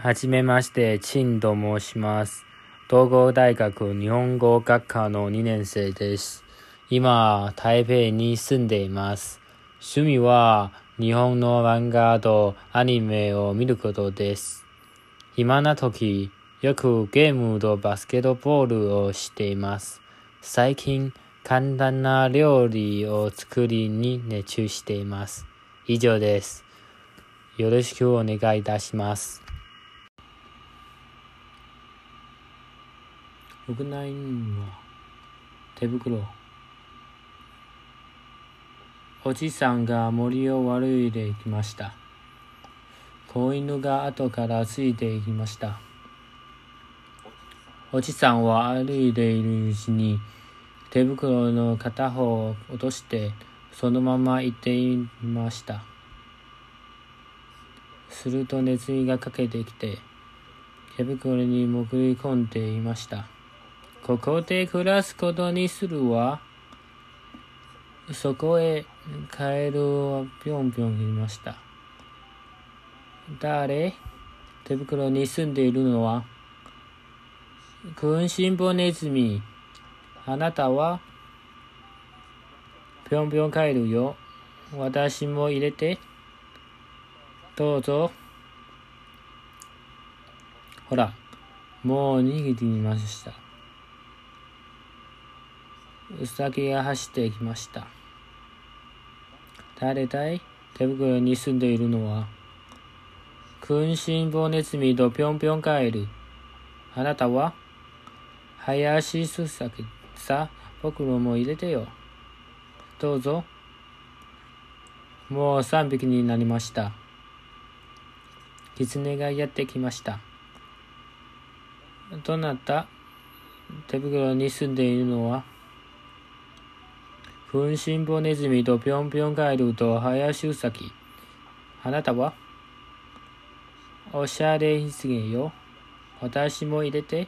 はじめまして、陳と申します。東郷大学日本語学科の2年生です。今、台北に住んでいます。趣味は日本の漫画とアニメを見ることです。暇な時、よくゲームとバスケットボールをしています。最近、簡単な料理を作りに熱中しています。以上です。よろしくお願いいたします。屋内には手袋。おじさんが森を歩いていきました。子犬が後からついていきました。おじさんは歩いているうちに手袋の片方を落としてそのまま行っていました。するとネズミがかけてきて手袋に潜り込んでいました。ここで暮らすことにするわ。そこへカエルはぴょんぴょんいました。誰？手袋に住んでいるのは？君信坊ネズミ。あなたは？ぴょんぴょん帰るよ。私も入れて。どうぞ。ほら、もう逃げていました。うさぎが走ってきました。誰だい？手袋に住んでいるのは、君信坊ネズミとぴょんぴょんカエル。あなたは？林すさきさ、僕のも入れてよ。どうぞ。もう三匹になりました。狐がやってきました。どなた？手袋に住んでいるのは？君信坊ネズミとぴょんぴょんカエルと林うさぎ。あなたは？おしゃれひつげよ。私も入れて。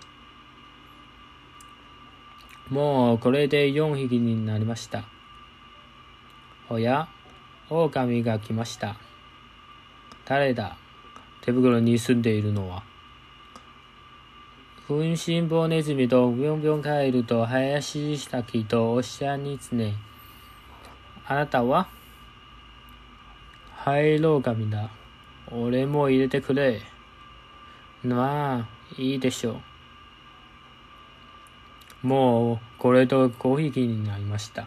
もうこれで4匹になりました。おや、狼が来ました。誰だ？手袋に住んでいるのは。君信坊ネズミとぴょんぴょんカエルと林下きとおしゃにつね。あなたは？はい、狼だ。俺も入れてくれ。まあ、いいでしょう。もう、これと5匹になりました。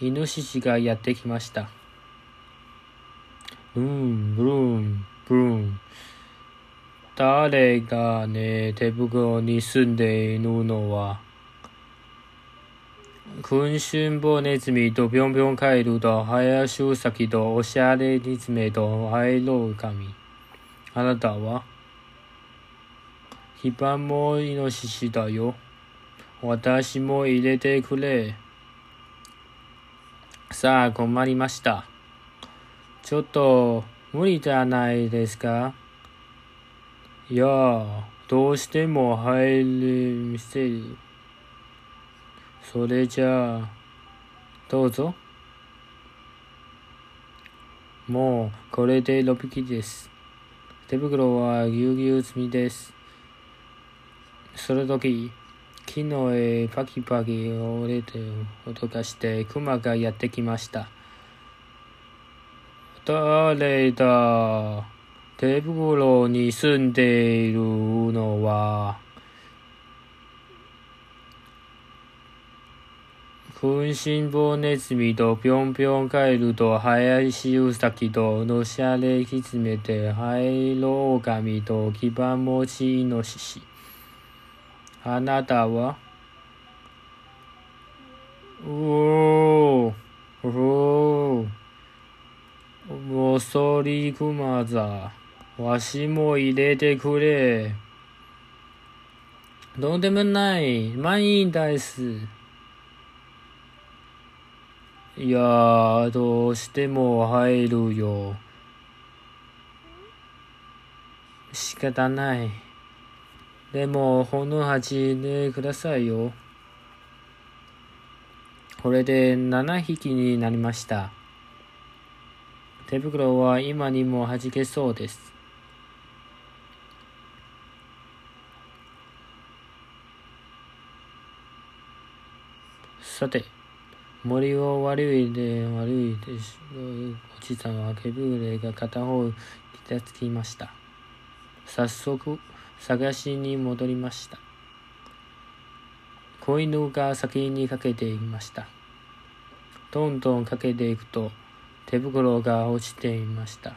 イノシシがやってきました。ブーン、ブルーン、ブルーン。誰がね、手袋に住んでいるのは、君信坊ネズミとぴょんぴょんカエルと林うさぎとおしゃれリズメとハイロウカミ。あなたはヒバもイノシシだよ。私も入れてくれ。さあ、困りました。ちょっと、無理じゃないですか？いやあ、どうしても入れみせる。それじゃあ、どうぞ。もう、これで6匹です。手袋はぎゅうぎゅう済みです。その時、木の絵パキパキ折れて音がして熊がやってきました。誰だ？手袋に住んでいるのは、君信坊ネズミとぴょんぴょんカエルと林うさぎとのしゃれひつめてハイロオカミとキバモチイノシシ。あなたは？うおー、おー、もそりくまざ。わしも入れてくれ。どうでもない。まいいんです。いやー、どうしても入るよ。仕方ない。でも、ほの8でくださいよ。これで7匹になりました。手袋は今にも弾けそうです。さて。森を悪いで悪いでしおじさんは毛ぶれが片方気がつきました。早速探しに戻りました。子犬が先にかけていました。どんどんかけていくと手袋が落ちていました。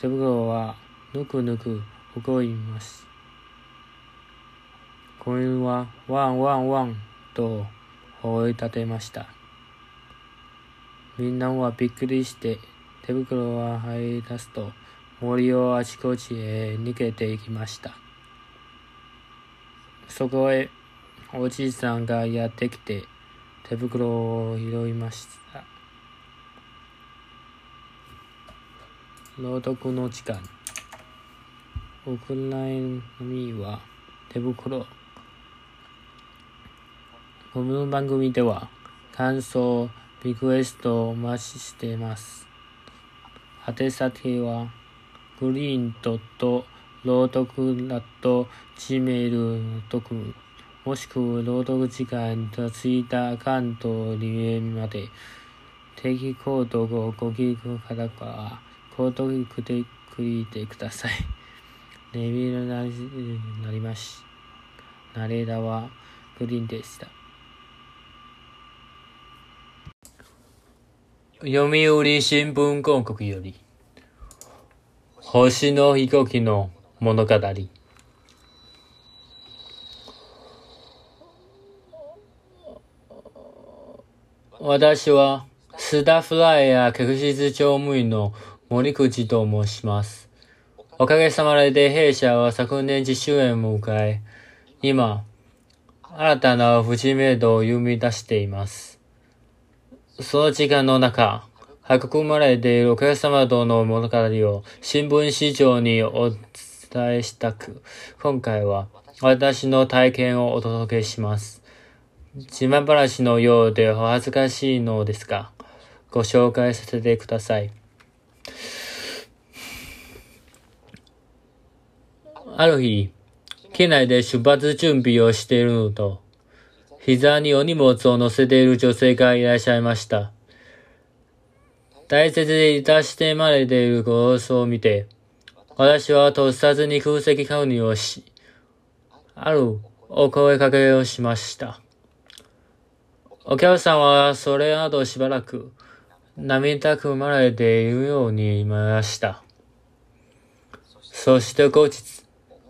手袋はぬくぬく動います。子犬はワンワンワンと追い立てました。みんなはびっくりして手袋を入り出すと森をあちこちへ逃げていきました。そこへおじいさんがやってきて手袋を拾いました。朗読の時間。ウクライナは手袋。この番組では感想、リクエストをお待ちしています。宛先はグリーンドット朗読ラット gmail.com もしくは朗読時間とツイッターアカウントリエまで定期コードをご記憶からかコードをくでくいてください。レビューになりまし。ナレーダーはグリーンでした。読売新聞広告より星の飛行機の物語。私は、スタッフライヤー客室乗務員の森口と申します。おかげさまで弊社は昨年10周年を迎え、今、新たな節目度を生み出しています。その時間の中、育まれているお客様との物語を新聞市場にお伝えしたく、今回は私の体験をお届けします。自慢話のようでお恥ずかしいのですが、ご紹介させてください。ある日、機内で出発準備をしているのと、膝にお荷物を乗せている女性がいらっしゃいました。大切でいたしてまれている様子を見て、私はとっさずに空席確認をし、あるお声かけをしました。お客さんはそれなどしばらく涙くまれているようにいました。そして後日、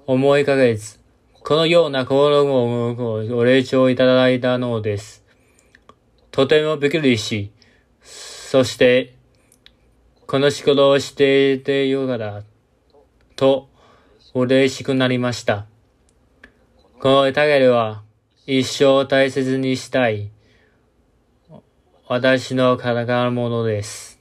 思いかけず、このような心をご礼状いただいたのです。とてもびっくりし、そしてこの仕事をしていてよかった、と、嬉しくなりました。このタゲルは、一生大切にしたい、私の体のものです。